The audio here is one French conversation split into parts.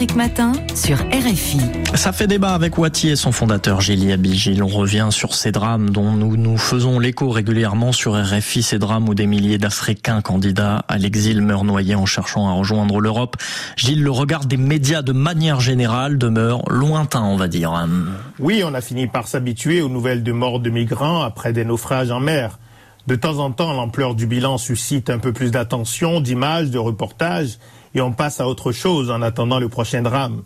Afrique Matin sur RFI. Ça fait débat avec Wati et son fondateur Gilles Abigil. On revient sur ces drames dont nous nous faisons l'écho régulièrement sur RFI, ces drames où des milliers d'Africains candidats à l'exil meurent noyés en cherchant à rejoindre l'Europe. Gilles, le regard des médias de manière générale demeure lointain, on va dire. Oui, on a fini par s'habituer aux nouvelles de morts de migrants après des naufrages en mer. De temps en temps, l'ampleur du bilan suscite un peu plus d'attention, d'images, de reportages et on passe à autre chose en attendant le prochain drame.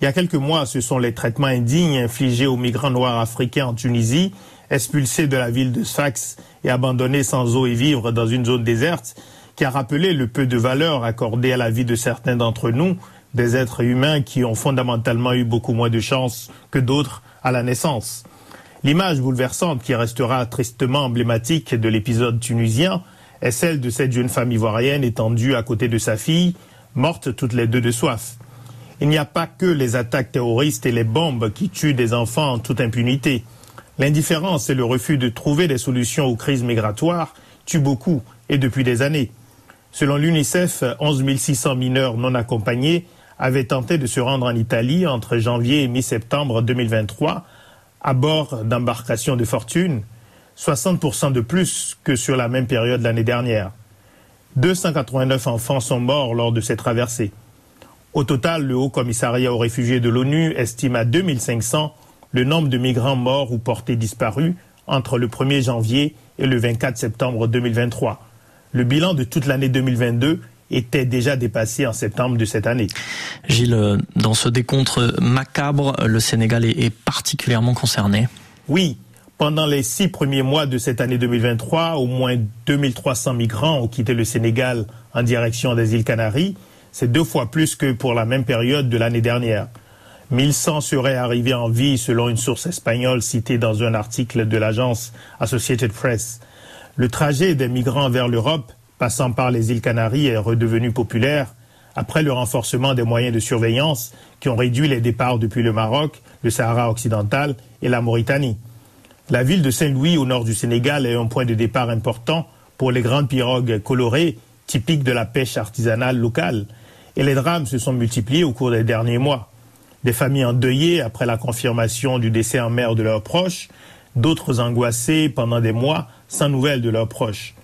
Il y a quelques mois, ce sont les traitements indignes infligés aux migrants noirs africains en Tunisie, expulsés de la ville de Sfax et abandonnés sans eau et vivre dans une zone déserte, qui a rappelé le peu de valeur accordée à la vie de certains d'entre nous, des êtres humains qui ont fondamentalement eu beaucoup moins de chance que d'autres à la naissance. L'image bouleversante qui restera tristement emblématique de l'épisode tunisien est celle de cette jeune femme ivoirienne étendue à côté de sa fille, mortes toutes les deux de soif. Il n'y a pas que les attaques terroristes et les bombes qui tuent des enfants en toute impunité. L'indifférence et le refus de trouver des solutions aux crises migratoires tuent beaucoup, et depuis des années. Selon l'UNICEF, 11 600 mineurs non accompagnés avaient tenté de se rendre en Italie entre janvier et mi-septembre 2023 à bord d'embarcations de fortune, 60% de plus que sur la même période l'année dernière. 289 enfants sont morts lors de ces traversées. Au total, le Haut Commissariat aux réfugiés de l'ONU estime à 2500 le nombre de migrants morts ou portés disparus entre le 1er janvier et le 24 septembre 2023. Le bilan de toute l'année 2022 était déjà dépassé en septembre de cette année. Gilles, dans ce décompte macabre, le Sénégal est particulièrement concerné. Oui, pendant les six premiers mois de cette année 2023, au moins 2300 migrants ont quitté le Sénégal en direction des îles Canaries. C'est deux fois plus que pour la même période de l'année dernière. 1100 seraient arrivés en vie selon une source espagnole citée dans un article de l'agence Associated Press. Le trajet des migrants vers l'Europe, passant par les îles Canaries, est redevenu populaire après le renforcement des moyens de surveillance qui ont réduit les départs depuis le Maroc, le Sahara occidental et la Mauritanie. La ville de Saint-Louis, au nord du Sénégal, est un point de départ important pour les grandes pirogues colorées, typiques de la pêche artisanale locale. Et les drames se sont multipliés au cours des derniers mois. Des familles endeuillées après la confirmation du décès en mer de leurs proches, d'autres angoissées pendant des mois sans nouvelles de leurs proches.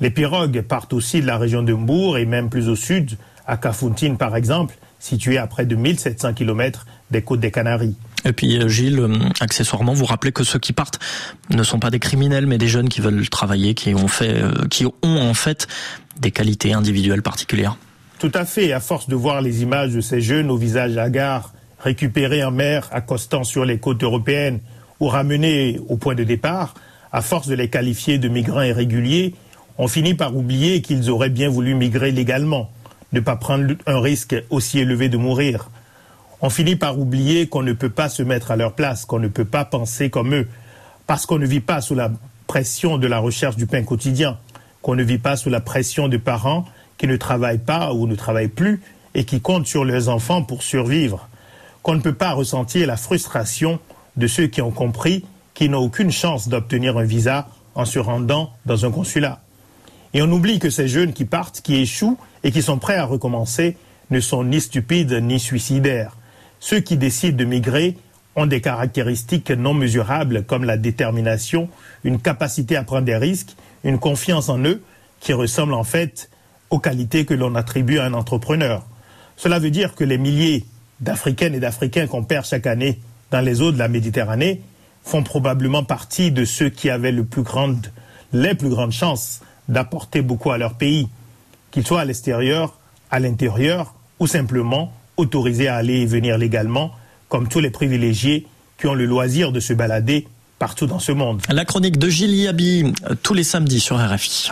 Les pirogues partent aussi de la région de Mbourg et même plus au sud, à Kafountine par exemple, située à près de 1700 km des côtes des Canaries. Et puis euh, Gilles, euh, accessoirement, vous rappelez que ceux qui partent ne sont pas des criminels, mais des jeunes qui veulent travailler, qui ont fait, euh, qui ont en fait des qualités individuelles particulières. Tout à fait. À force de voir les images de ces jeunes au visage hagard, récupérés en mer, accostant sur les côtes européennes ou ramenés au point de départ, à force de les qualifier de migrants irréguliers, on finit par oublier qu'ils auraient bien voulu migrer légalement, ne pas prendre un risque aussi élevé de mourir on finit par oublier qu'on ne peut pas se mettre à leur place, qu'on ne peut pas penser comme eux, parce qu'on ne vit pas sous la pression de la recherche du pain quotidien, qu'on ne vit pas sous la pression de parents qui ne travaillent pas ou ne travaillent plus et qui comptent sur leurs enfants pour survivre, qu'on ne peut pas ressentir la frustration de ceux qui ont compris qu'ils n'ont aucune chance d'obtenir un visa en se rendant dans un consulat. Et on oublie que ces jeunes qui partent, qui échouent et qui sont prêts à recommencer ne sont ni stupides ni suicidaires. Ceux qui décident de migrer ont des caractéristiques non mesurables comme la détermination, une capacité à prendre des risques, une confiance en eux qui ressemble en fait aux qualités que l'on attribue à un entrepreneur. Cela veut dire que les milliers d'Africaines et d'Africains qu'on perd chaque année dans les eaux de la Méditerranée font probablement partie de ceux qui avaient les plus grandes chances d'apporter beaucoup à leur pays, qu'ils soient à l'extérieur, à l'intérieur ou simplement autorisés à aller et venir légalement, comme tous les privilégiés qui ont le loisir de se balader partout dans ce monde. La chronique de Gilles Yabi, tous les samedis sur RFI.